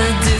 never do.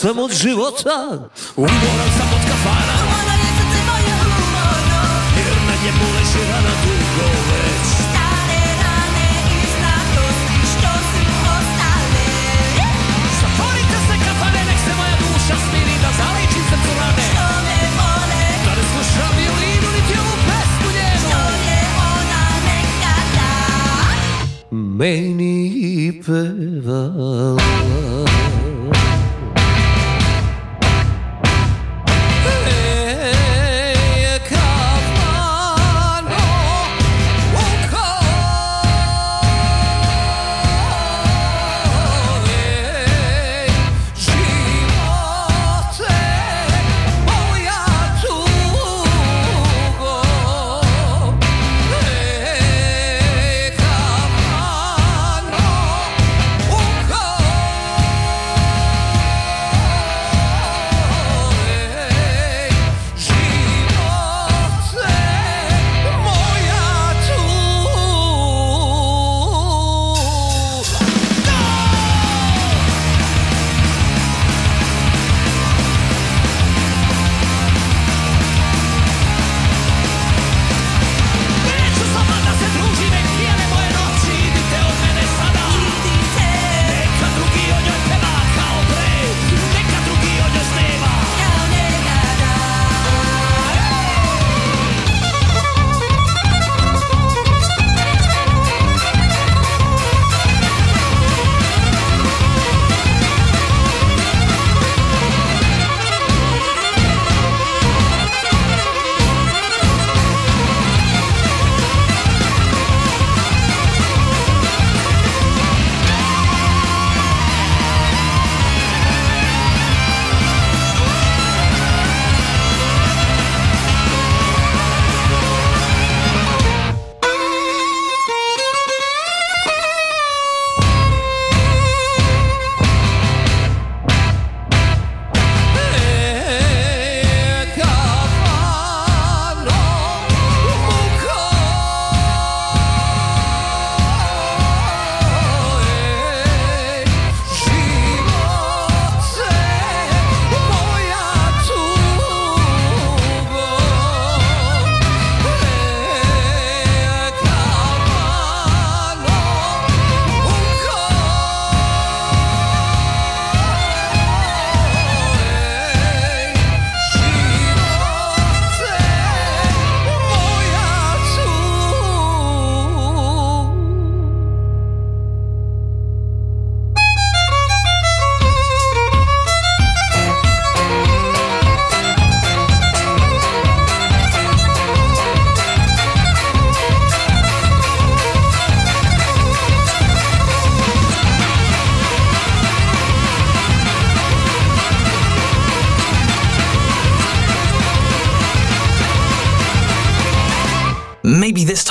jestem od żywota Umorem samotka fala Ona jest ty moje umorno Wierna nie bóle się rana długo Stare rany i znakowski sztosy ostale Zapori te se kafalenek se moja dusza smili Da zalej ci se curane Što me vole Da ne sluša violinu niti ovu pesmu njenu Što je ona